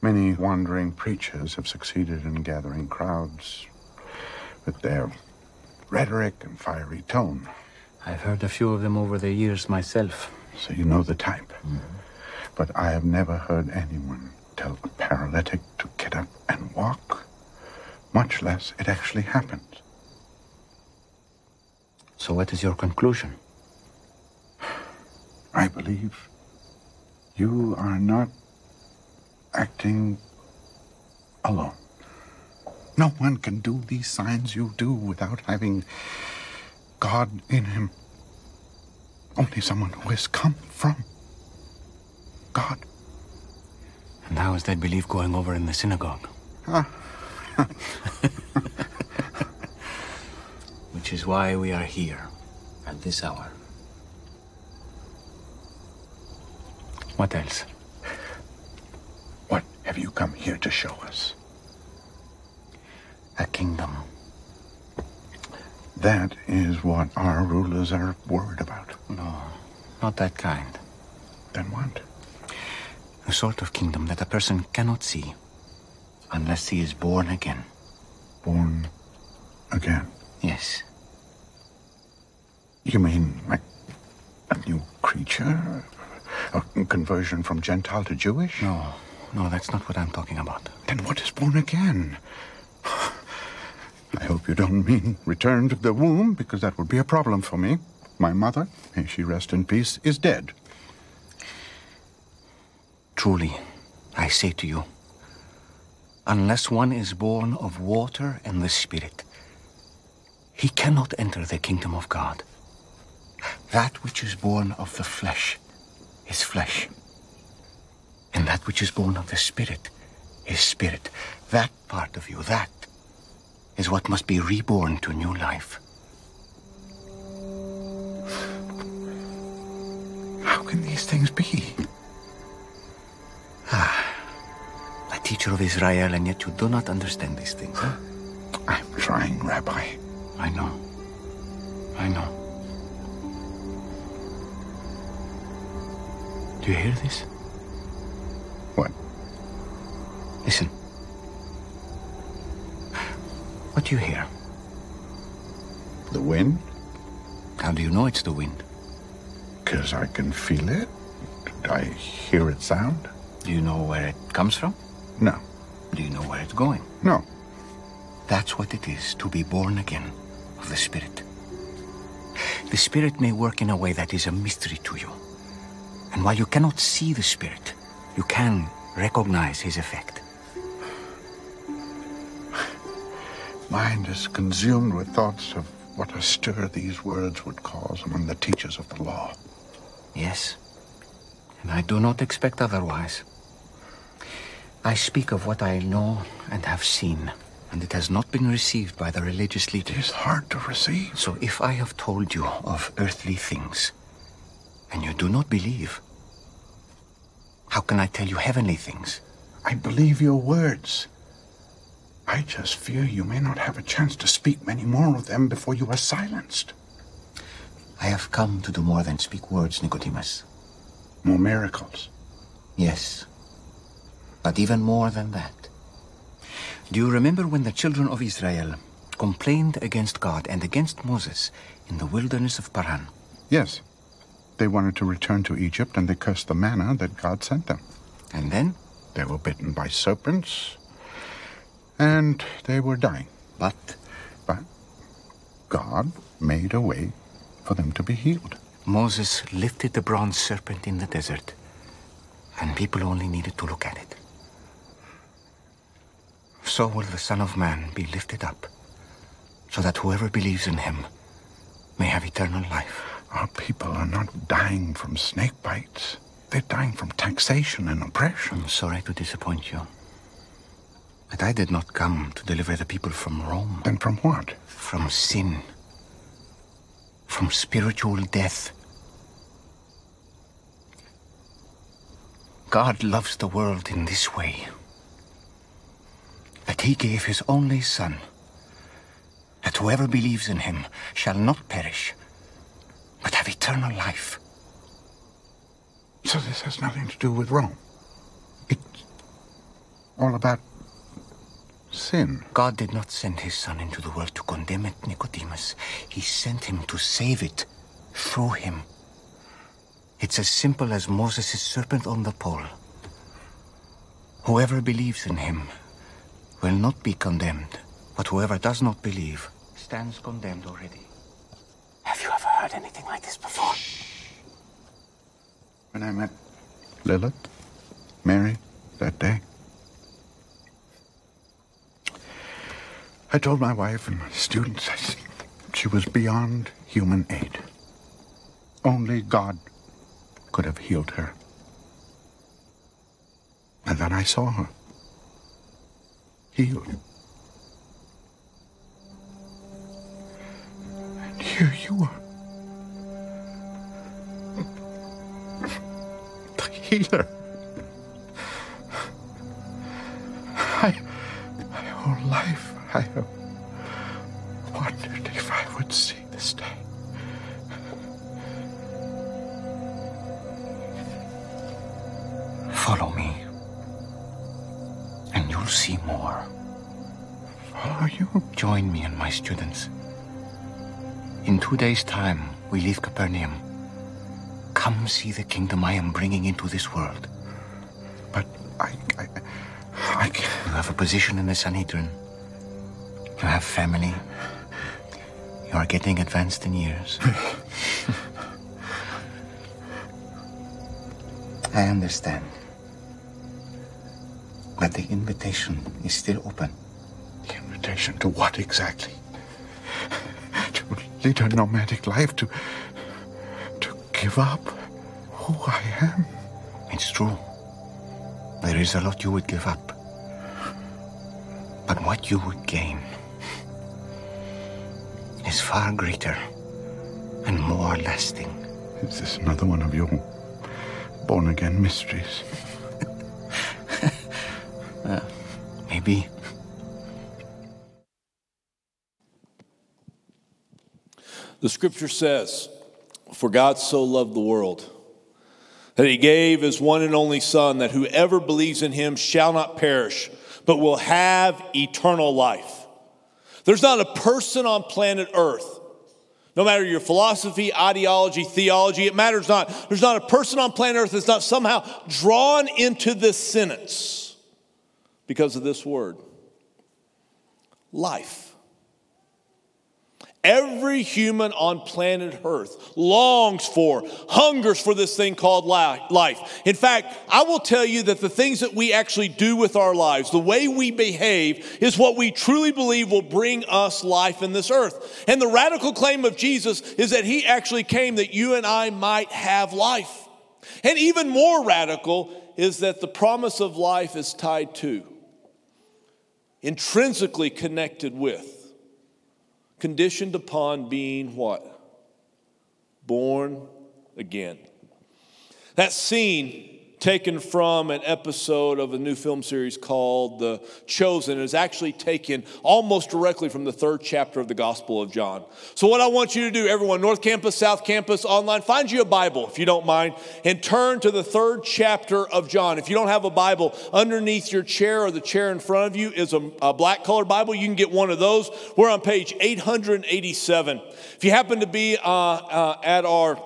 Many wandering preachers have succeeded in gathering crowds with their rhetoric and fiery tone. I've heard a few of them over the years myself. So you know the type. Mm-hmm. But I have never heard anyone tell a paralytic to get up and walk, much less it actually happened. So what is your conclusion? I believe you are not acting alone. No one can do these signs you do without having God in him. Only someone who has come from God. And how is that belief going over in the synagogue? Ah. Which is why we are here at this hour. What else? Have you come here to show us? A kingdom. That is what our rulers are worried about. No, not that kind. Then what? A sort of kingdom that a person cannot see unless he is born again. Born again? Yes. You mean like a new creature? A conversion from Gentile to Jewish? No, no, that's not what I'm talking about. Then what is born again? I hope you don't mean return to the womb, because that would be a problem for me. My mother, may she rest in peace, is dead. Truly, I say to you, unless one is born of water and the Spirit, he cannot enter the kingdom of God. That which is born of the flesh is flesh, and that which is born of the Spirit is spirit. That part of you, that is what must be reborn to new life. How can these things be? Ah, a teacher of Israel, and yet you do not understand these things, huh? I'm trying, Rabbi. I know. I know. Do you hear this? What? Listen. What do you hear? The wind? How do you know it's the wind? Because I can feel it. I hear it sound. Do you know where it comes from? No. Do you know where it's going? No. That's what it is to be born again of the Spirit. The Spirit may work in a way that is a mystery to you. And while you cannot see the Spirit, you can recognize his effect. Mind is consumed with thoughts of what a stir these words would cause among the teachers of the law. Yes. And I do not expect otherwise. I speak of what I know and have seen, and it has not been received by the religious leaders. It is hard to receive. So if I have told you of earthly things, and you do not believe, how can I tell you heavenly things? I believe your words. I just fear you may not have a chance to speak many more of them before you are silenced. I have come to do more than speak words, Nicodemus. More miracles. Yes. But even more than that. Do you remember when the children of Israel complained against God and against Moses in the wilderness of Paran? Yes. They wanted to return to Egypt and they cursed the manna that God sent them. And then? They were bitten by serpents and they were dying. But? But God made a way for them to be healed. Moses lifted the bronze serpent in the desert, and people only needed to look at it. So will the Son of Man be lifted up, so that whoever believes in him may have eternal life. Our people are not dying from snake bites. They're dying from taxation and oppression. I'm sorry to disappoint you. But I did not come to deliver the people from Rome. Then from what? From sin. From spiritual death. God loves the world in this way. That he gave his only Son. That whoever believes in him shall not perish, but have eternal life. So this has nothing to do with Rome. It's all about sin. God did not send his Son into the world to condemn it, Nicodemus. He sent him to save it through him. It's as simple as Moses' serpent on the pole. Whoever believes in him will not be condemned, but whoever does not believe stands condemned already. Have you ever heard anything like this before? When I met Lilith, Mary, that day, I told my wife and my students she was beyond human aid. Only God could have healed her. And then I saw her healed. And here you are. The healer. Two days' time, we leave Capernaum. Come see the kingdom I am bringing into this world. But I, I, I can't. You have a position in the Sanhedrin. You have family. You are getting advanced in years. I understand. But the invitation is still open. The invitation to what exactly? Lead a nomadic life, to to give up who I am. It's true. There is a lot you would give up. But what you would gain is far greater and more lasting. Is this another one of your born again mysteries? Maybe. The scripture says, For God so loved the world that he gave his one and only Son, that whoever believes in him shall not perish, but will have eternal life. There's not a person on planet Earth, no matter your philosophy, ideology, theology, it matters not. There's not a person on planet Earth that's not somehow drawn into this sentence because of this word life. Every human on planet Earth longs for, hungers for this thing called life. In fact, I will tell you that the things that we actually do with our lives, the way we behave, is what we truly believe will bring us life in this earth. And the radical claim of Jesus is that he actually came that you and I might have life. And even more radical is that the promise of life is tied to, intrinsically connected with, conditioned upon being what? Born again. That scene taken from an episode of a new film series called The Chosen is actually taken almost directly from the third chapter of the Gospel of John. So, what I want you to do, everyone, North Campus, South Campus, online, find you a Bible if you don't mind, and turn to the third chapter of John. If you don't have a Bible, underneath your chair or the chair in front of you is a, a black colored Bible. You can get one of those. We're on page 887. If you happen to be uh, uh, at our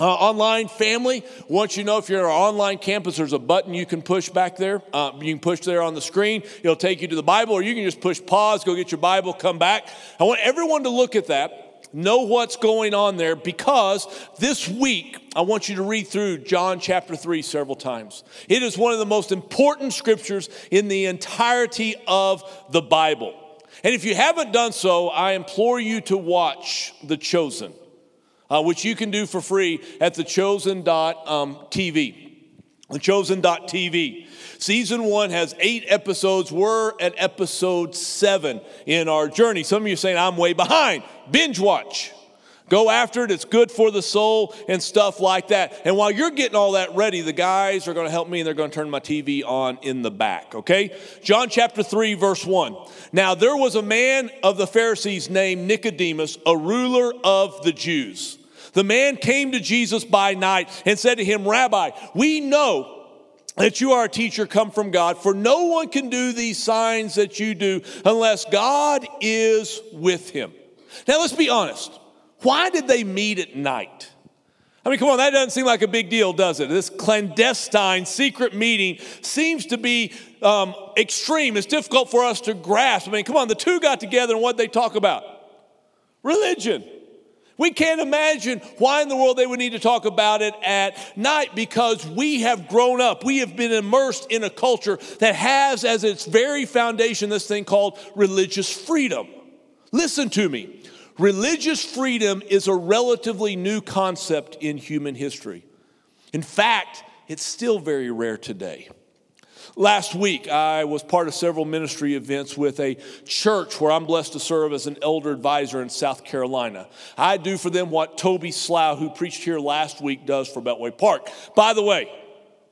uh, online family, once you know if you're our online campus, there's a button you can push back there. Uh, you can push there on the screen. It'll take you to the Bible, or you can just push pause, go get your Bible, come back. I want everyone to look at that, know what's going on there, because this week I want you to read through John chapter 3 several times. It is one of the most important scriptures in the entirety of the Bible. And if you haven't done so, I implore you to watch The Chosen uh, which you can do for free at thechosen.tv. Thechosen.tv. Season one has eight episodes. We're at episode seven in our journey. Some of you are saying, I'm way behind. Binge watch. Go after it. It's good for the soul and stuff like that. And while you're getting all that ready, the guys are going to help me and they're going to turn my TV on in the back, okay? John chapter 3, verse 1. Now, there was a man of the Pharisees named Nicodemus, a ruler of the Jews. The man came to Jesus by night and said to him, Rabbi, we know that you are a teacher come from God, for no one can do these signs that you do unless God is with him. Now, let's be honest. Why did they meet at night? I mean, come on, that doesn't seem like a big deal, does it? This clandestine secret meeting seems to be um, extreme. It's difficult for us to grasp. I mean, come on, the two got together and what they talk about? Religion. We can't imagine why in the world they would need to talk about it at night because we have grown up. We have been immersed in a culture that has as its very foundation this thing called religious freedom. Listen to me. Religious freedom is a relatively new concept in human history. In fact, it's still very rare today. Last week, I was part of several ministry events with a church where I'm blessed to serve as an elder advisor in South Carolina. I do for them what Toby Slough, who preached here last week, does for Beltway Park. By the way,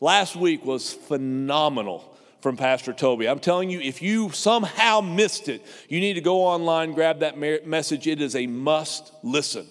last week was phenomenal from Pastor Toby. I'm telling you, if you somehow missed it, you need to go online, grab that message. It is a must listen.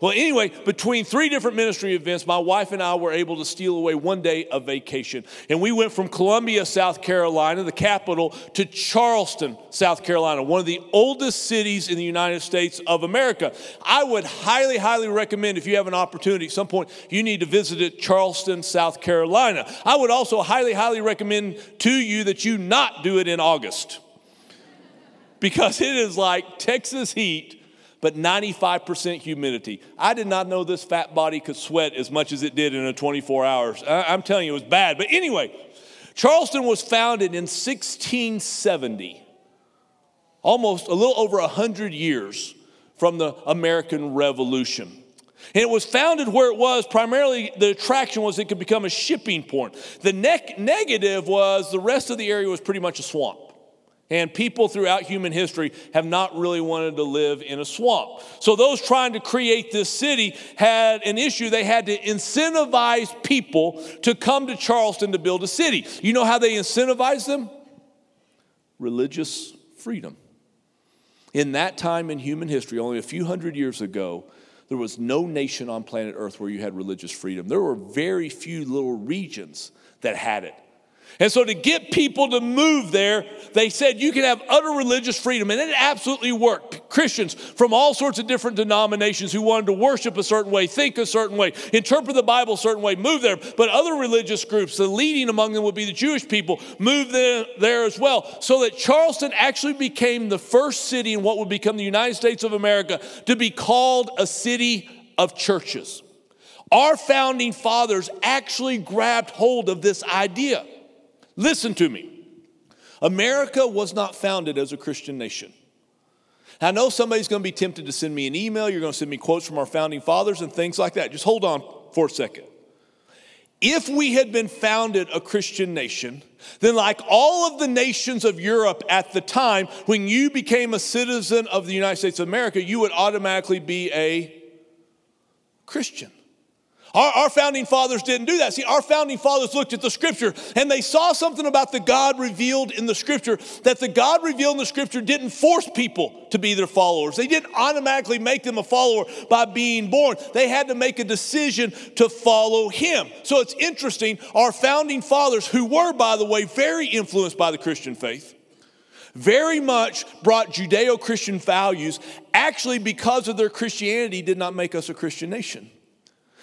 Well, anyway, between three different ministry events, my wife and I were able to steal away one day of vacation. And we went from Columbia, South Carolina, the capital, to Charleston, South Carolina, one of the oldest cities in the United States of America. I would highly, highly recommend if you have an opportunity at some point, you need to visit it, Charleston, South Carolina. I would also highly, highly recommend to you that you not do it in August because it is like Texas heat but 95% humidity. I did not know this fat body could sweat as much as it did in a 24 hours. I'm telling you, it was bad. But anyway, Charleston was founded in 1670, almost a little over 100 years from the American Revolution. And it was founded where it was primarily the attraction was it could become a shipping port. The ne- negative was the rest of the area was pretty much a swamp. And people throughout human history have not really wanted to live in a swamp. So, those trying to create this city had an issue. They had to incentivize people to come to Charleston to build a city. You know how they incentivized them? Religious freedom. In that time in human history, only a few hundred years ago, there was no nation on planet Earth where you had religious freedom. There were very few little regions that had it. And so, to get people to move there, they said you can have utter religious freedom. And it absolutely worked. Christians from all sorts of different denominations who wanted to worship a certain way, think a certain way, interpret the Bible a certain way, move there. But other religious groups, the leading among them would be the Jewish people, moved there, there as well. So that Charleston actually became the first city in what would become the United States of America to be called a city of churches. Our founding fathers actually grabbed hold of this idea. Listen to me. America was not founded as a Christian nation. I know somebody's going to be tempted to send me an email. You're going to send me quotes from our founding fathers and things like that. Just hold on for a second. If we had been founded a Christian nation, then, like all of the nations of Europe at the time, when you became a citizen of the United States of America, you would automatically be a Christian. Our, our, founding fathers didn't do that. See, our founding fathers looked at the scripture and they saw something about the God revealed in the scripture that the God revealed in the scripture didn't force people to be their followers. They didn't automatically make them a follower by being born. They had to make a decision to follow him. So it's interesting. Our founding fathers, who were, by the way, very influenced by the Christian faith, very much brought Judeo Christian values, actually, because of their Christianity, did not make us a Christian nation.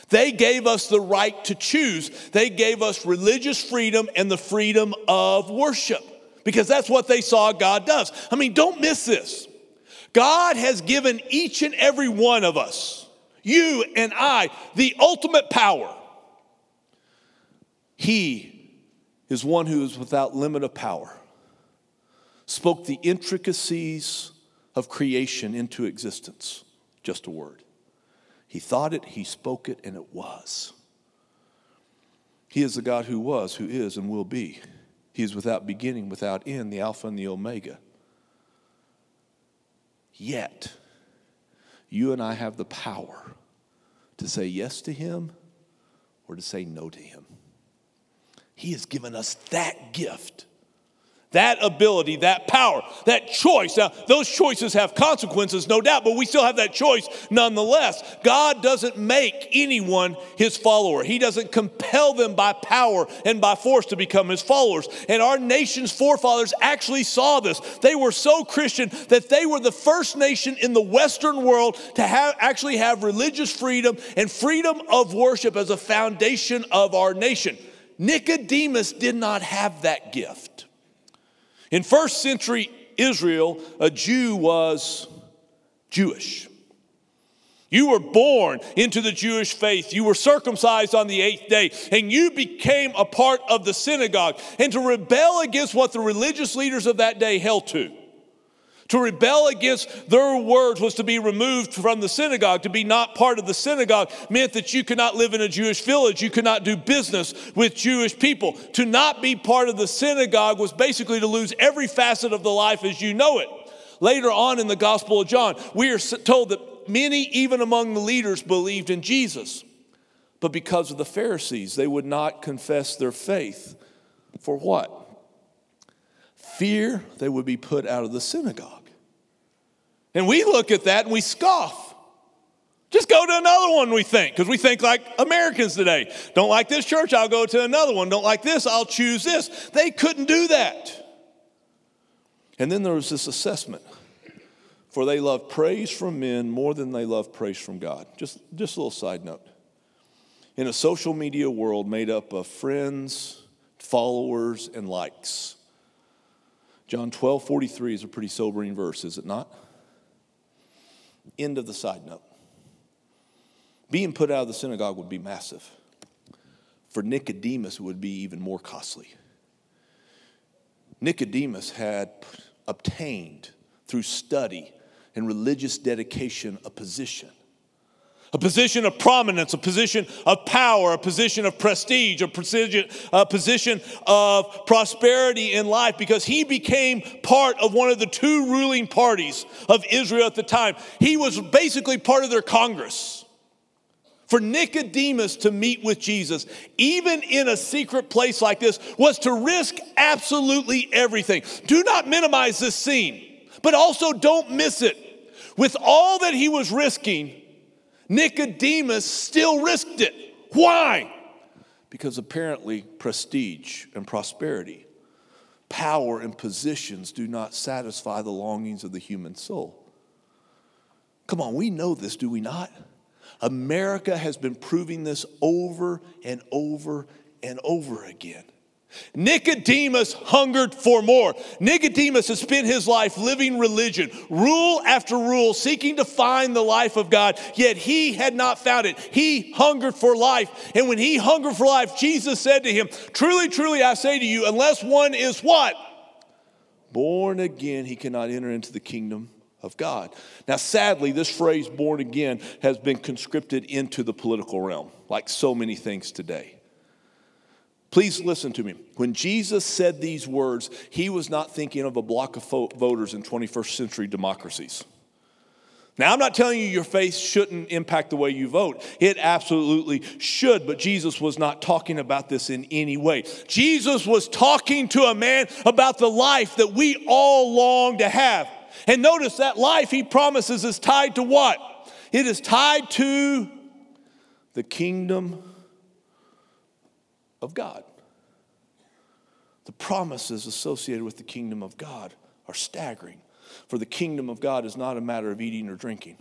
They gave us the right to choose. They gave us religious freedom and the freedom of worship because that's what they saw God does. I mean, don't miss this. God has given each and every one of us, you and I, the ultimate power. He is one who is without limit of power, spoke the intricacies of creation into existence. Just a word. He thought it, he spoke it, and it was. He is the God who was, who is, and will be. He is without beginning, without end, the Alpha and the Omega. Yet, you and I have the power to say yes to Him or to say no to Him. He has given us that gift. That ability, that power, that choice. Now, those choices have consequences, no doubt, but we still have that choice nonetheless. God doesn't make anyone his follower, He doesn't compel them by power and by force to become his followers. And our nation's forefathers actually saw this. They were so Christian that they were the first nation in the Western world to have, actually have religious freedom and freedom of worship as a foundation of our nation. Nicodemus did not have that gift. In first century Israel, a Jew was Jewish. You were born into the Jewish faith. You were circumcised on the eighth day, and you became a part of the synagogue. And to rebel against what the religious leaders of that day held to, to rebel against their words was to be removed from the synagogue. To be not part of the synagogue meant that you could not live in a Jewish village. You could not do business with Jewish people. To not be part of the synagogue was basically to lose every facet of the life as you know it. Later on in the Gospel of John, we are told that many, even among the leaders, believed in Jesus. But because of the Pharisees, they would not confess their faith. For what? Fear they would be put out of the synagogue. And we look at that and we scoff. Just go to another one, we think, because we think like Americans today. Don't like this church, I'll go to another one. Don't like this, I'll choose this. They couldn't do that. And then there was this assessment for they love praise from men more than they love praise from God. Just, just a little side note. In a social media world made up of friends, followers, and likes, John 12 43 is a pretty sobering verse, is it not? End of the side note. Being put out of the synagogue would be massive. For Nicodemus, it would be even more costly. Nicodemus had obtained through study and religious dedication a position a position of prominence, a position of power, a position of prestige, a position, a position of prosperity in life because he became part of one of the two ruling parties of Israel at the time. He was basically part of their Congress. For Nicodemus to meet with Jesus, even in a secret place like this, was to risk absolutely everything. Do not minimize this scene, but also don't miss it. With all that he was risking, Nicodemus still risked it. Why? Because apparently, prestige and prosperity, power and positions do not satisfy the longings of the human soul. Come on, we know this, do we not? America has been proving this over and over and over again. Nicodemus hungered for more. Nicodemus has spent his life living religion, rule after rule, seeking to find the life of God, yet he had not found it. He hungered for life. And when he hungered for life, Jesus said to him, Truly, truly, I say to you, unless one is what? Born again, he cannot enter into the kingdom of God. Now, sadly, this phrase born again has been conscripted into the political realm, like so many things today. Please listen to me. When Jesus said these words, he was not thinking of a block of voters in 21st century democracies. Now, I'm not telling you your faith shouldn't impact the way you vote. It absolutely should, but Jesus was not talking about this in any way. Jesus was talking to a man about the life that we all long to have. And notice that life he promises is tied to what? It is tied to the kingdom of God. The promises associated with the kingdom of God are staggering. For the kingdom of God is not a matter of eating or drinking.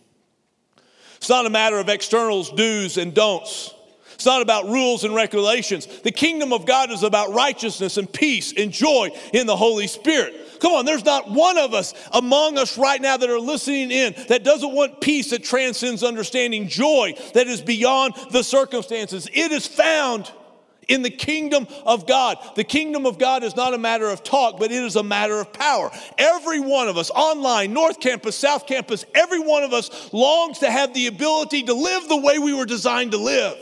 It's not a matter of externals, do's and don'ts. It's not about rules and regulations. The kingdom of God is about righteousness and peace and joy in the Holy Spirit. Come on, there's not one of us among us right now that are listening in that doesn't want peace that transcends understanding, joy that is beyond the circumstances. It is found in the kingdom of God. The kingdom of God is not a matter of talk, but it is a matter of power. Every one of us, online, North Campus, South Campus, every one of us longs to have the ability to live the way we were designed to live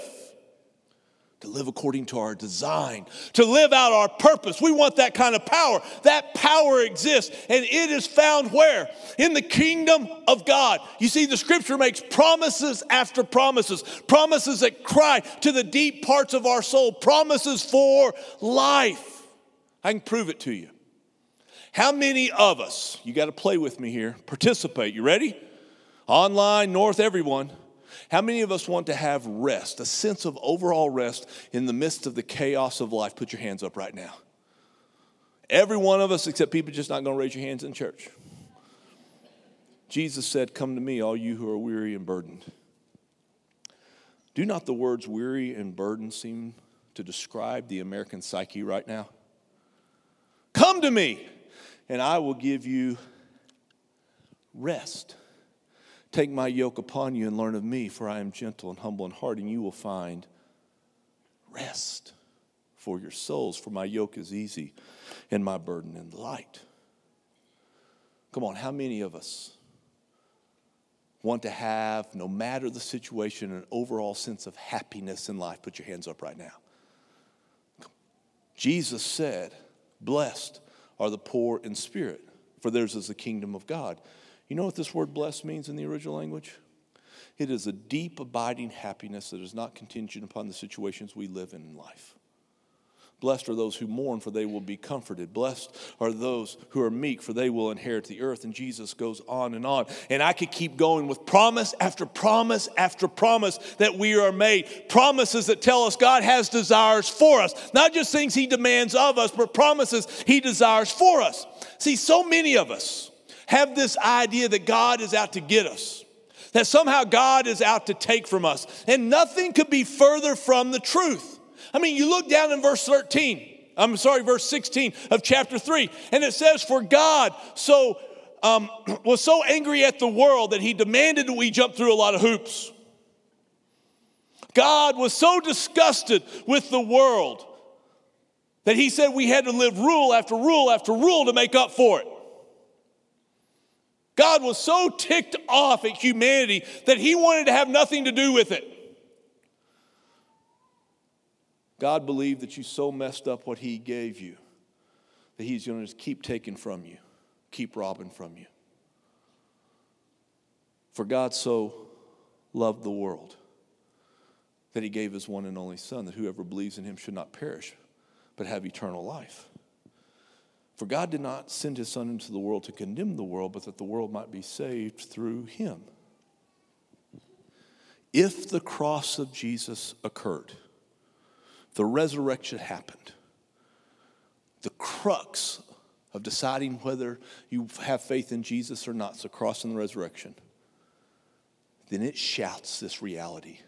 to live according to our design, to live out our purpose. We want that kind of power. That power exists, and it is found where? In the kingdom of God. You see, the scripture makes promises after promises, promises that cry to the deep parts of our soul, promises for life. I can prove it to you. How many of us, you got to play with me here, participate, you ready? Online, north, everyone. How many of us want to have rest, a sense of overall rest in the midst of the chaos of life? Put your hands up right now. Every one of us, except people just not going to raise your hands in church. Jesus said, Come to me, all you who are weary and burdened. Do not the words weary and burdened seem to describe the American psyche right now? Come to me, and I will give you rest. Take my yoke upon you and learn of me, for I am gentle and humble in heart, and you will find rest for your souls. For my yoke is easy and my burden is light. Come on, how many of us want to have, no matter the situation, an overall sense of happiness in life? Put your hands up right now. Jesus said, Blessed are the poor in spirit, for theirs is the kingdom of God. You know what this word blessed means in the original language? It is a deep, abiding happiness that is not contingent upon the situations we live in in life. Blessed are those who mourn, for they will be comforted. Blessed are those who are meek, for they will inherit the earth. And Jesus goes on and on. And I could keep going with promise after promise after promise that we are made. Promises that tell us God has desires for us, not just things He demands of us, but promises He desires for us. See, so many of us have this idea that God is out to get us, that somehow God is out to take from us. And nothing could be further from the truth. I mean, you look down in verse 13, I'm sorry, verse 16 of chapter 3, and it says, For God so um, was so angry at the world that he demanded that we jump through a lot of hoops. God was so disgusted with the world that he said we had to live rule after rule after rule to make up for it. God was so ticked off at humanity that he wanted to have nothing to do with it. God believed that you so messed up what He gave you that He's going to just keep taking from you, keep robbing from you. For God so loved the world that He gave His one and only Son, that whoever believes in Him should not perish, but have eternal life. For God did not send His Son into the world to condemn the world, but that the world might be saved through Him. If the cross of Jesus occurred, the resurrection happened. The crux of deciding whether you have faith in Jesus or not is the cross and the resurrection. Then it shouts this reality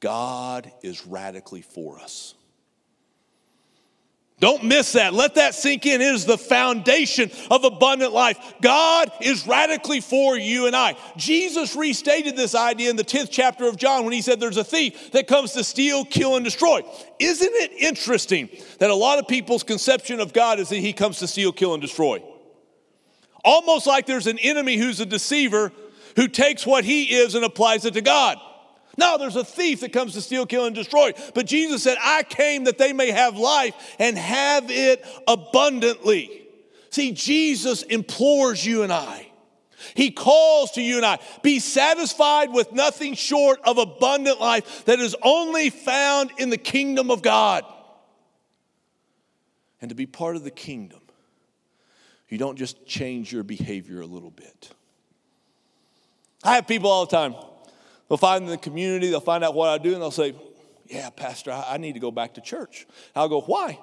God is radically for us. Don't miss that. Let that sink in. It is the foundation of abundant life. God is radically for you and I. Jesus restated this idea in the 10th chapter of John when he said there's a thief that comes to steal, kill, and destroy. Isn't it interesting that a lot of people's conception of God is that he comes to steal, kill, and destroy? Almost like there's an enemy who's a deceiver who takes what he is and applies it to God. No, there's a thief that comes to steal, kill, and destroy. But Jesus said, I came that they may have life and have it abundantly. See, Jesus implores you and I. He calls to you and I, be satisfied with nothing short of abundant life that is only found in the kingdom of God. And to be part of the kingdom, you don't just change your behavior a little bit. I have people all the time They'll find in the community, they'll find out what I do, and they'll say, Yeah, Pastor, I need to go back to church. I'll go, Why?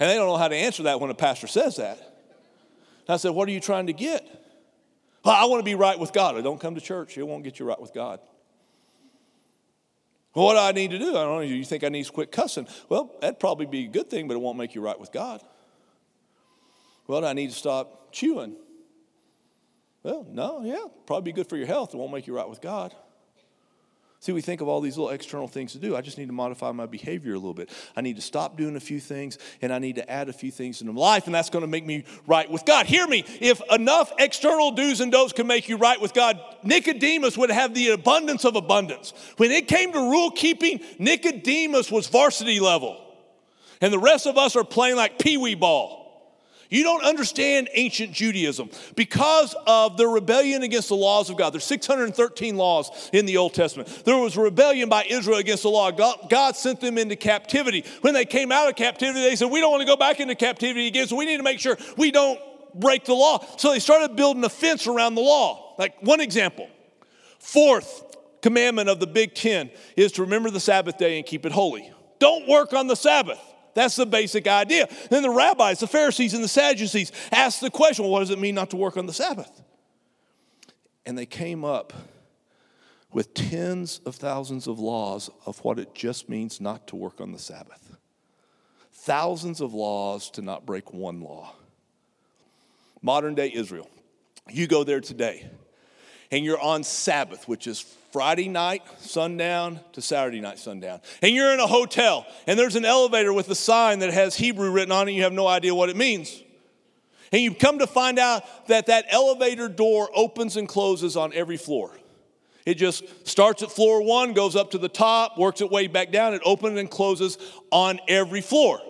And they don't know how to answer that when a pastor says that. And I said, What are you trying to get? Well, I want to be right with God. I don't come to church, it won't get you right with God. Well, what do I need to do? I don't know. You think I need to quit cussing? Well, that'd probably be a good thing, but it won't make you right with God. Well, I need to stop chewing? Well, no, yeah, probably be good for your health. It won't make you right with God. See, we think of all these little external things to do. I just need to modify my behavior a little bit. I need to stop doing a few things and I need to add a few things into my life, and that's going to make me right with God. Hear me. If enough external do's and don'ts can make you right with God, Nicodemus would have the abundance of abundance. When it came to rule keeping, Nicodemus was varsity level, and the rest of us are playing like pee wee ball. You don't understand ancient Judaism because of the rebellion against the laws of God. There's 613 laws in the Old Testament. There was rebellion by Israel against the law. God, God, sent them into captivity. When they came out of captivity, they said, We don't want to go back into captivity again, so we need to make sure we don't break the law. So they started building a fence around the law. Like one example. Fourth commandment of the Big Ten is to remember the Sabbath day and keep it holy. Don't work on the Sabbath. That's the basic idea. Then the rabbis, the Pharisees, and the Sadducees asked the question well, what does it mean not to work on the Sabbath? And they came up with tens of thousands of laws of what it just means not to work on the Sabbath. Thousands of laws to not break one law. Modern day Israel. You go there today and you're on Sabbath, which is Friday night, sundown to Saturday night, sundown. And you're in a hotel, and there's an elevator with a sign that has Hebrew written on it, and you have no idea what it means. And you come to find out that that elevator door opens and closes on every floor. It just starts at floor one, goes up to the top, works its way back down, it opens and closes on every floor.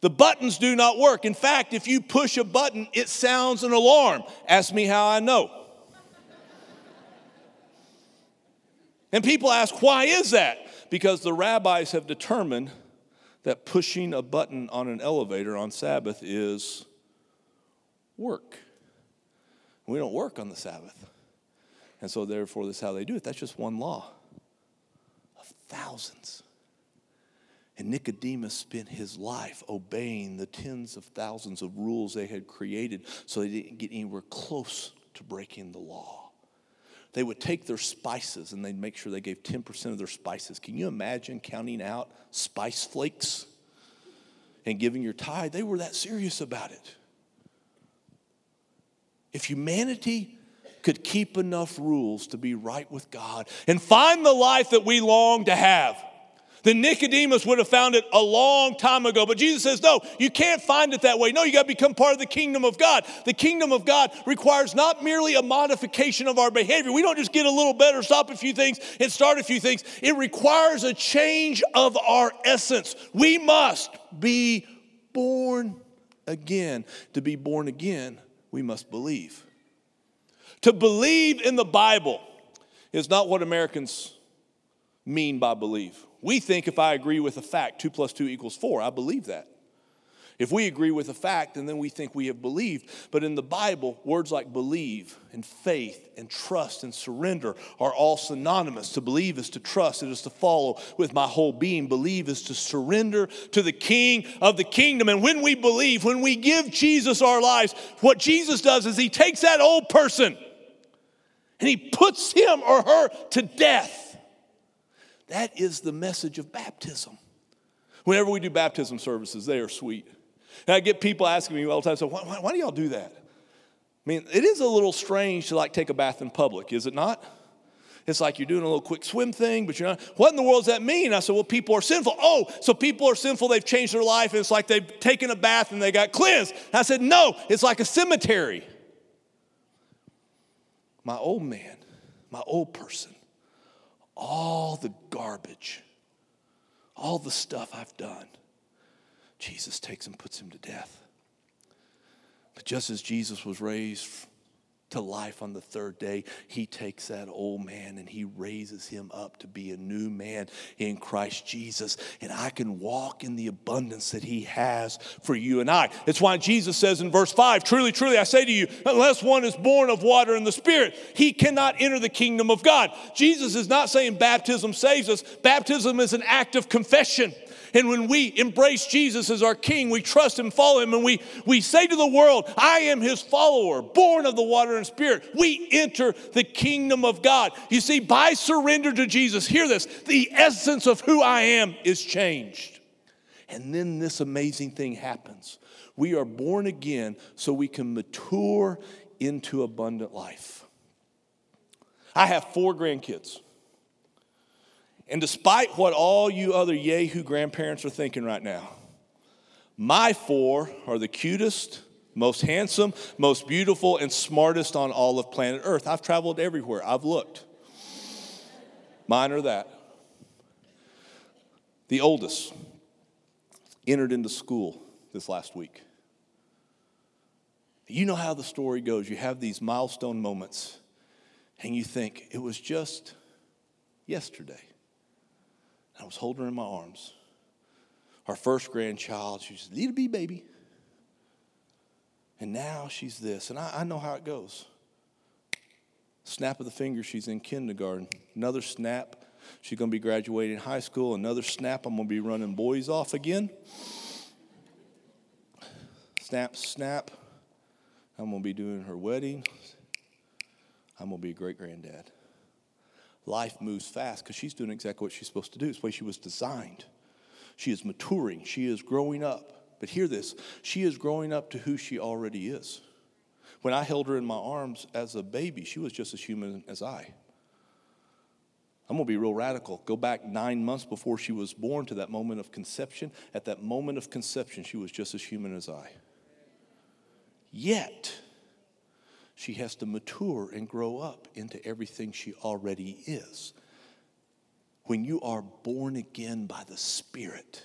The buttons do not work. In fact, if you push a button, it sounds an alarm. Ask me how I know. And people ask, why is that? Because the rabbis have determined that pushing a button on an elevator on Sabbath is work. We don't work on the Sabbath. And so, therefore, this is how they do it. That's just one law of thousands. And Nicodemus spent his life obeying the tens of thousands of rules they had created so they didn't get anywhere close to breaking the law they would take their spices and they'd make sure they gave 10% of their spices. Can you imagine counting out spice flakes and giving your tithe? They were that serious about it. If humanity could keep enough rules to be right with God and find the life that we long to have, then Nicodemus would have found it a long time ago. But Jesus says, no, you can't find it that way. No, you got to become part of the kingdom of God. The kingdom of God requires not merely a modification of our behavior. We don't just get a little better, stop a few things, and start a few things. It requires a change of our essence. We must be born again. To be born again, we must believe. To believe in the Bible is not what Americans mean by believe. We think if I agree with a fact, two plus two equals four. I believe that. If we agree with a fact, and then we think we have believed. But in the Bible, words like believe and faith and trust and surrender are all synonymous. To believe is to trust, it is to follow with my whole being. Believe is to surrender to the King of the kingdom. And when we believe, when we give Jesus our lives, what Jesus does is he takes that old person and he puts him or her to death. That is the message of baptism. Whenever we do baptism services, they are sweet. And I get people asking me all the time, so why, why, why do y'all do that? I mean, it is a little strange to like take a bath in public, is it not? It's like you're doing a little quick swim thing, but you're not. What in the world does that mean? I said, well, people are sinful. Oh, so people are sinful, they've changed their life, and it's like they've taken a bath and they got cleansed. I said, no, it's like a cemetery. My old man, my old person, all the garbage, all the stuff I've done, Jesus takes and puts him to death. But just as Jesus was raised to life on the third day, he takes that old man and he raises him up to be a new man in Christ Jesus. And I can walk in the abundance that he has for you and I. It's why Jesus says in verse 5 Truly, truly, I say to you, unless one is born of water and the Spirit, he cannot enter the kingdom of God. Jesus is not saying baptism saves us, baptism is an act of confession. And when we embrace Jesus as our King, we trust Him, follow Him, and we, we say to the world, I am His follower, born of the water and Spirit, we enter the kingdom of God. You see, by surrender to Jesus, hear this, the essence of who I am is changed. And then this amazing thing happens. We are born again so we can mature into abundant life. I have four grandkids. And despite what all you other Yahoo grandparents are thinking right now, my four are the cutest, most handsome, most beautiful, and smartest on all of planet Earth. I've traveled everywhere, I've looked. Mine are that. The oldest entered into school this last week. You know how the story goes. You have these milestone moments, and you think, it was just yesterday. I was holding her in my arms. Our first grandchild, she was a little bee baby. And now she's this. And I, I know how it goes. Snap of the finger, she's in kindergarten. Another snap, she's going to be graduating high school. Another snap, I'm going to be running boys off again. Snap, snap, I'm going to be doing her wedding. I'm going to be a great granddad. Life moves fast because she's doing exactly what she's supposed to do. It's the way she was designed. She is maturing, she is growing up. But hear this she is growing up to who she already is. When I held her in my arms as a baby, she was just as human as I. I'm going to be real radical. Go back nine months before she was born to that moment of conception. At that moment of conception, she was just as human as I. Yet, she has to mature and grow up into everything she already is. When you are born again by the Spirit,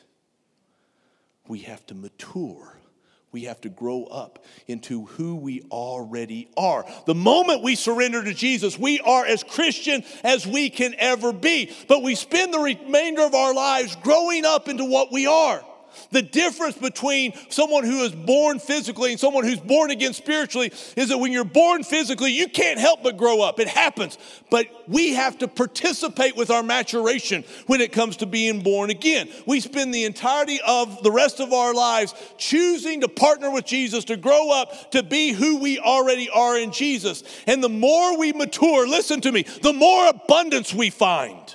we have to mature. We have to grow up into who we already are. The moment we surrender to Jesus, we are as Christian as we can ever be. But we spend the remainder of our lives growing up into what we are. The difference between someone who is born physically and someone who's born again spiritually is that when you're born physically, you can't help but grow up. It happens. But we have to participate with our maturation when it comes to being born again. We spend the entirety of the rest of our lives choosing to partner with Jesus, to grow up, to be who we already are in Jesus. And the more we mature, listen to me, the more abundance we find.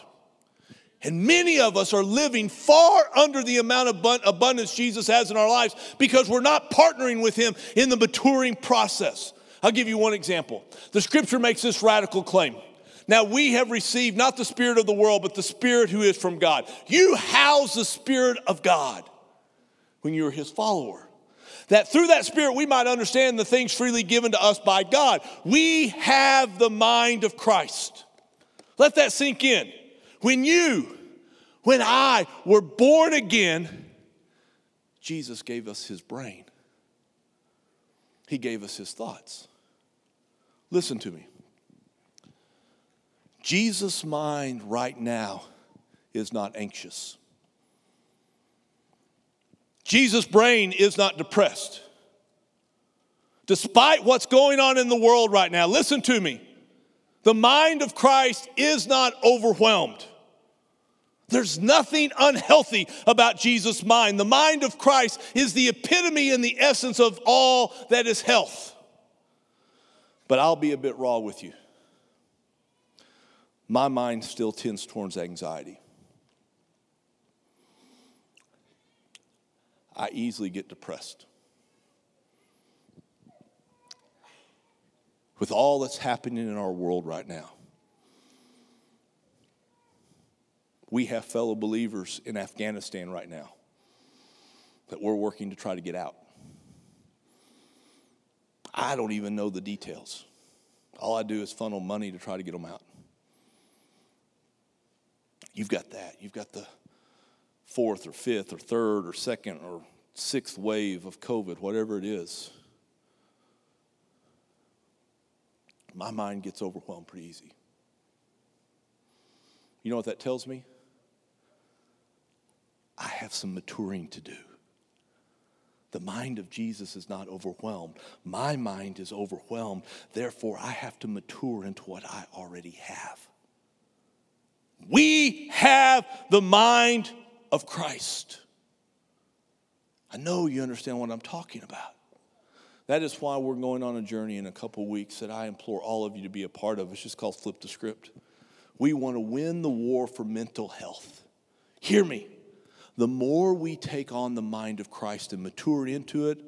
And many of us are living far under the amount of abundance Jesus has in our lives because we're not partnering with Him in the maturing process. I'll give you one example. The scripture makes this radical claim. Now we have received not the Spirit of the world, but the Spirit who is from God. You house the Spirit of God when you're His follower. That through that Spirit we might understand the things freely given to us by God. We have the mind of Christ. Let that sink in. When you, when I were born again, Jesus gave us his brain. He gave us his thoughts. Listen to me. Jesus' mind right now is not anxious. Jesus' brain is not depressed. Despite what's going on in the world right now, listen to me. The mind of Christ is not overwhelmed. There's nothing unhealthy about Jesus' mind. The mind of Christ is the epitome and the essence of all that is health. But I'll be a bit raw with you. My mind still tends towards anxiety. I easily get depressed. With all that's happening in our world right now. We have fellow believers in Afghanistan right now that we're working to try to get out. I don't even know the details. All I do is funnel money to try to get them out. You've got that. You've got the fourth or fifth or third or second or sixth wave of COVID, whatever it is. My mind gets overwhelmed pretty easy. You know what that tells me? I have some maturing to do. The mind of Jesus is not overwhelmed. My mind is overwhelmed. Therefore, I have to mature into what I already have. We have the mind of Christ. I know you understand what I'm talking about. That is why we're going on a journey in a couple weeks that I implore all of you to be a part of. It's just called Flip the Script. We want to win the war for mental health. Hear me. The more we take on the mind of Christ and mature into it,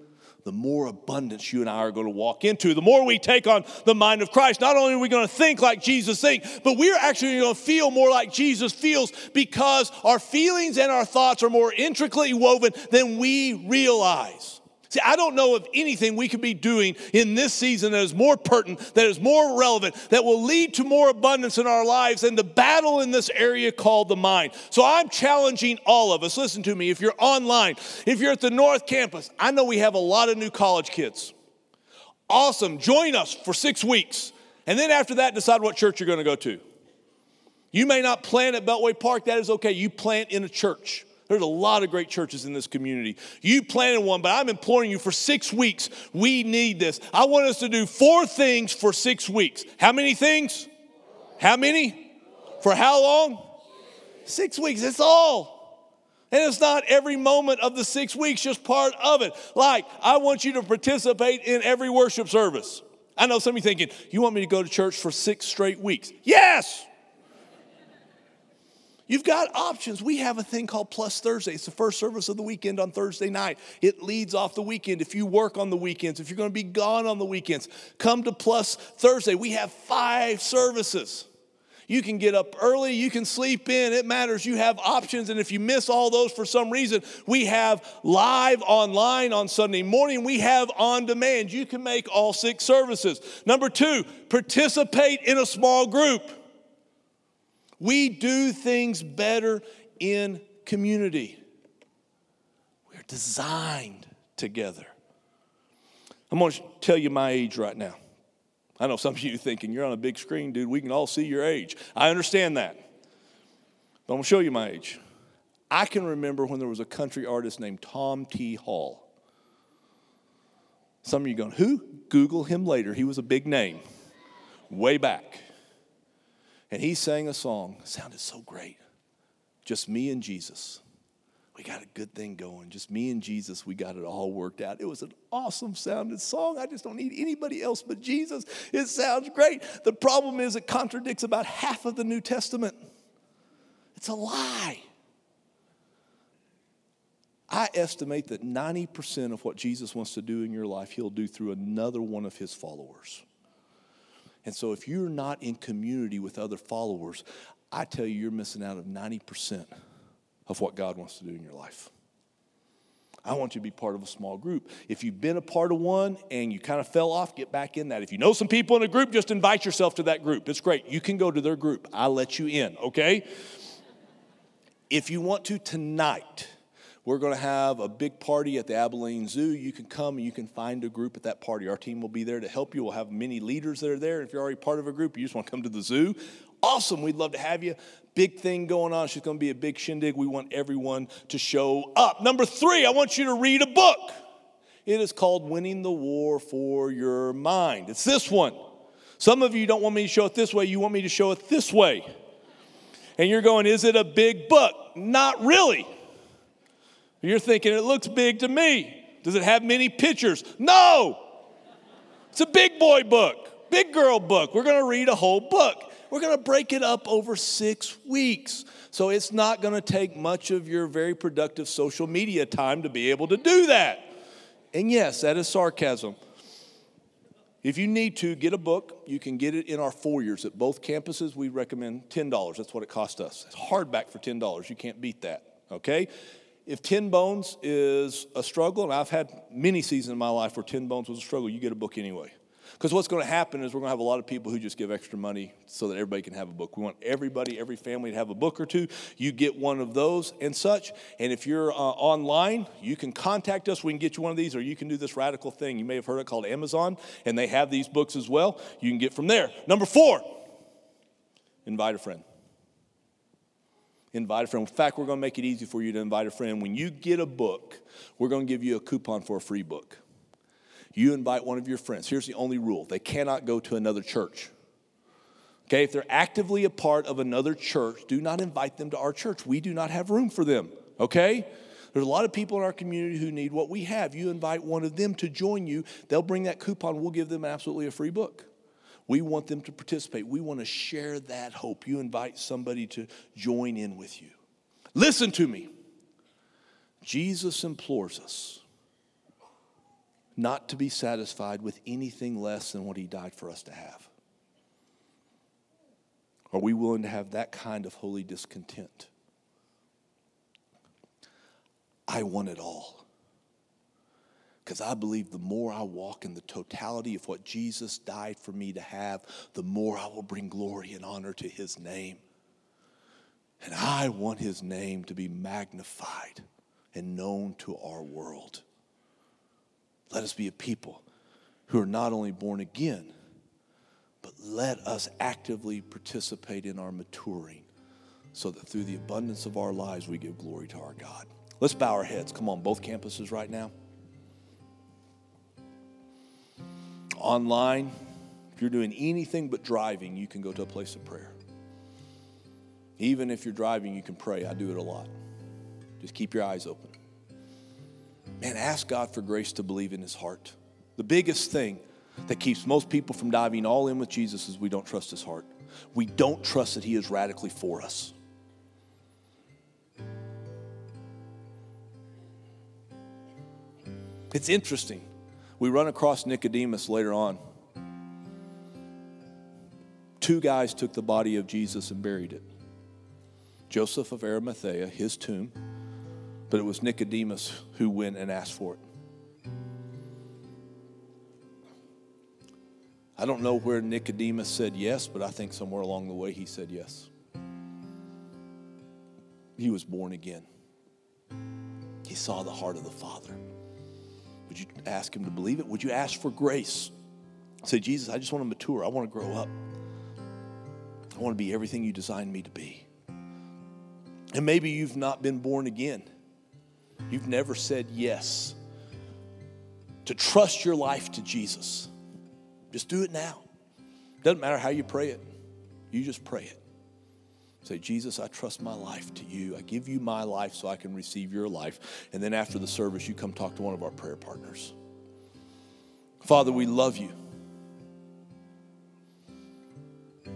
the more abundance you and I are going to walk into. The more we take on the mind of Christ, not only are we going to think like Jesus thinks, but we're actually going to feel more like Jesus feels because our feelings and our thoughts are more intricately woven than we realize. See, I don't know of anything we could be doing in this season that is more pertinent, that is more relevant, that will lead to more abundance in our lives than the battle in this area called the mind. So I'm challenging all of us. Listen to me. If you're online, if you're at the North Campus, I know we have a lot of new college kids. Awesome. Join us for six weeks. And then after that, decide what church you're going to go to. You may not plant at Beltway Park, that is okay. You plant in a church. There's a lot of great churches in this community. You planted one, but I'm imploring you for six weeks. We need this. I want us to do four things for six weeks. How many things? How many? For how long? Six weeks. It's all. And it's not every moment of the six weeks, just part of it. Like, I want you to participate in every worship service. I know some of you thinking, you want me to go to church for six straight weeks? Yes. You've got options. We have a thing called Plus Thursday. It's the first service of the weekend on Thursday night. It leads off the weekend. If you work on the weekends, if you're going to be gone on the weekends, come to Plus Thursday. We have five services. You can get up early, you can sleep in, it matters. You have options. And if you miss all those for some reason, we have live online on Sunday morning, we have on demand. You can make all six services. Number two, participate in a small group. We do things better in community. We're designed together. I'm going to tell you my age right now. I know some of you thinking you're on a big screen, dude. We can all see your age. I understand that. But I'm going to show you my age. I can remember when there was a country artist named Tom T. Hall. Some of you going, who? Google him later. He was a big name way back. And he sang a song. It sounded so great. Just me and Jesus. We got a good thing going. Just me and Jesus, we got it all worked out. It was an awesome sounding song. I just don't need anybody else but Jesus. It sounds great. The problem is, it contradicts about half of the New Testament. It's a lie. I estimate that 90% of what Jesus wants to do in your life, he'll do through another one of his followers. And so if you're not in community with other followers, I tell you, you're missing out of 90% of what God wants to do in your life. I want you to be part of a small group. If you've been a part of one and you kind of fell off, get back in that. If you know some people in a group, just invite yourself to that group. It's great. You can go to their group. I'll let you in, okay? If you want to tonight, we're going to have a big party at the Abilene Zoo. You can come and you can find a group at that party. Our team will be there to help you. We'll have many leaders that are there. If you're already part of a group, you just want to come to the zoo, awesome. We'd love to have you. Big thing going on. It's going to be a big shindig. We want everyone to show up. Number three, I want you to read a book. It is called Winning the War for Your Mind. It's this one. Some of you don't want me to show it this way, you want me to show it this way. And you're going, is it a big book? Not really. You're thinking, it looks big to me. Does it have many pictures? No. It's a big boy book, big girl book. We're to read a whole book. We're to break it up over six weeks. So it's not to take much of your very productive social media time to be able to do that. And yes, that is sarcasm. If you need to get a book, you can get it in our foyers at both campuses. We recommend $10. That's what it cost us. It's hardback for $10. You can't beat that, okay? If 10 bones is a struggle, and I've had many seasons in my life where 10 bones was a struggle, you get a book anyway. Because what's going to happen is we're going to have a lot of people who just give extra money so that everybody can have a book. We want everybody, every family to have a book or two. You get one of those and such. And if you're uh, online, you can contact us. We can get you one of these, or you can do this radical thing. You may have heard it called Amazon, and they have these books as well. You can get from there. Number four, invite a friend. Invite a friend. In fact, we're going to make it easy for you to invite a friend. When you get a book, we're going to give you a coupon for a free book. You invite one of your friends. Here's the only rule they cannot go to another church. Okay, if they're actively a part of another church, do not invite them to our church. We do not have room for them. Okay? There's a lot of people in our community who need what we have. You invite one of them to join you, they'll bring that coupon. We'll give them absolutely a free book. We want them to participate. We want to share that hope. You invite somebody to join in with you. Listen to me. Jesus implores us not to be satisfied with anything less than what he died for us to have. Are we willing to have that kind of holy discontent? I want it all. Because I believe the more I walk in the totality of what Jesus died for me to have, the more I will bring glory and honor to his name. And I want his name to be magnified and known to our world. Let us be a people who are not only born again, but let us actively participate in our maturing so that through the abundance of our lives we give glory to our God. Let's bow our heads. Come on, both campuses right now. Online, if you're doing anything but driving, you can go to a place of prayer. Even if you're driving, you can pray. I do it a lot. Just keep your eyes open. Man, ask God for grace to believe in his heart. The biggest thing that keeps most people from diving all in with Jesus is we don't trust his heart. We don't trust that he is radically for us. It's interesting. We run across Nicodemus later on. Two guys took the body of Jesus and buried it Joseph of Arimathea, his tomb, but it was Nicodemus who went and asked for it. I don't know where Nicodemus said yes, but I think somewhere along the way he said yes. He was born again. He saw the heart of the Father. Would you ask him to believe it? Would you ask for grace? Say, Jesus, I just want to mature. I want to grow up. I want to be everything you designed me to be. And maybe you've not been born again. You've never said yes to trust your life to Jesus. Just do it now. Doesn't matter how you pray it, you just pray it. Say, Jesus, I trust my life to you. I give you my life so I can receive your life. And then after the service, you come talk to one of our prayer partners. Father, we love you.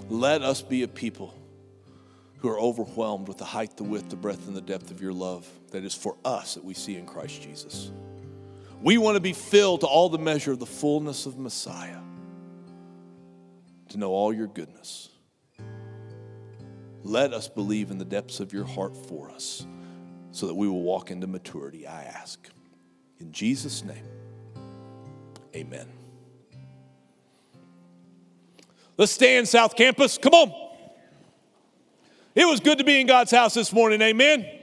Let us be a people who are overwhelmed with the height, the width, the breadth, and the depth of your love that is for us that we see in Christ Jesus. We want to be filled to all the measure of the fullness of Messiah, to know all your goodness. Let us believe in the depths of your heart for us so that we will walk into maturity, I ask. In Jesus' name, amen. Let's stand, South Campus. Come on. It was good to be in God's house this morning. Amen. Amen.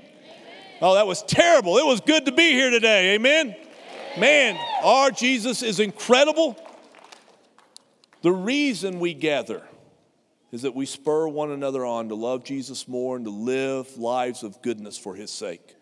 Oh, that was terrible. It was good to be here today. Amen. Amen. Man, our Jesus is incredible. The reason we gather is that we spur one another on to love Jesus more and to live lives of goodness for his sake.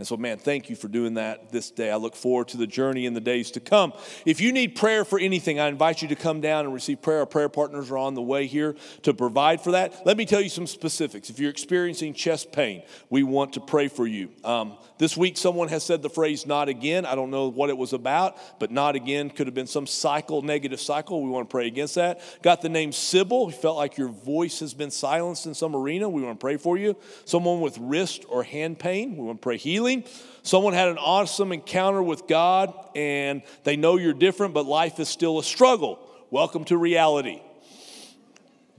And so, man, thank you for doing that this day. I look forward to the journey in the days to come. If you need prayer for anything, I invite you to come down and receive prayer. Our prayer partners are on the way here to provide for that. Let me tell you some specifics. If you're experiencing chest pain, we want to pray for you. Um, this week, someone has said the phrase not again. I don't know what it was about, but not again could have been some cycle, negative cycle. We want to pray against that. Got the name Sybil. You felt like your voice has been silenced in some arena. We want to pray for you. Someone with wrist or hand pain. We want to pray healing healing. Someone had an awesome encounter with God and they know you're different, but life is still a struggle. Welcome to reality.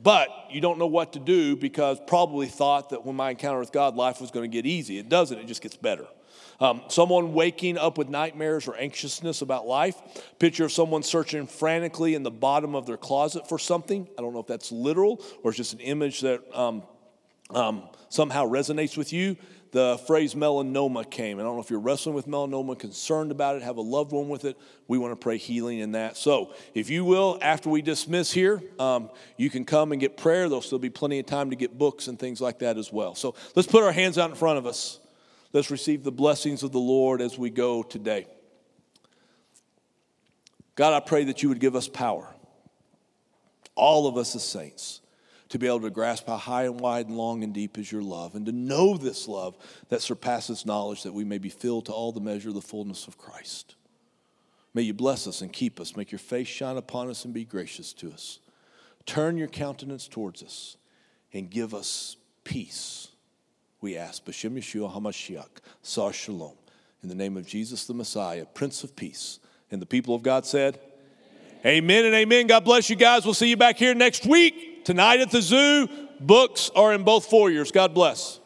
But you don't know what to do because probably thought that when my encounter with God, life was going to get easy. It doesn't, it just gets better. Um, someone waking up with nightmares or anxiousness about life. Picture of someone searching frantically in the bottom of their closet for something. I don't know if that's literal or it's just an image that um, um, somehow resonates with you the phrase melanoma came. I don't know if you're wrestling with melanoma, concerned about it, have a loved one with it. We want to pray healing in that. So, if you will, after we dismiss here, um, you can come and get prayer. There'll still be plenty of time to get books and things like that as well. So, let's put our hands out in front of us. Let's receive the blessings of the Lord as we go today. God, I pray that you would give us power, all of us as saints to be able to grasp how high and wide and long and deep is your love, and to know this love that surpasses knowledge, that we may be filled to all the measure of the fullness of Christ. May you bless us and keep us. Make your face shine upon us and be gracious to us. Turn your countenance towards us and give us peace. We ask, B'Shem Yeshua HaMashiach, Sar Shalom. In the name of Jesus the Messiah, Prince of Peace. And the people of God said, Amen, amen and amen. God bless you guys. We'll see you back here next week. Tonight at the zoo, books are in both foyers. God bless.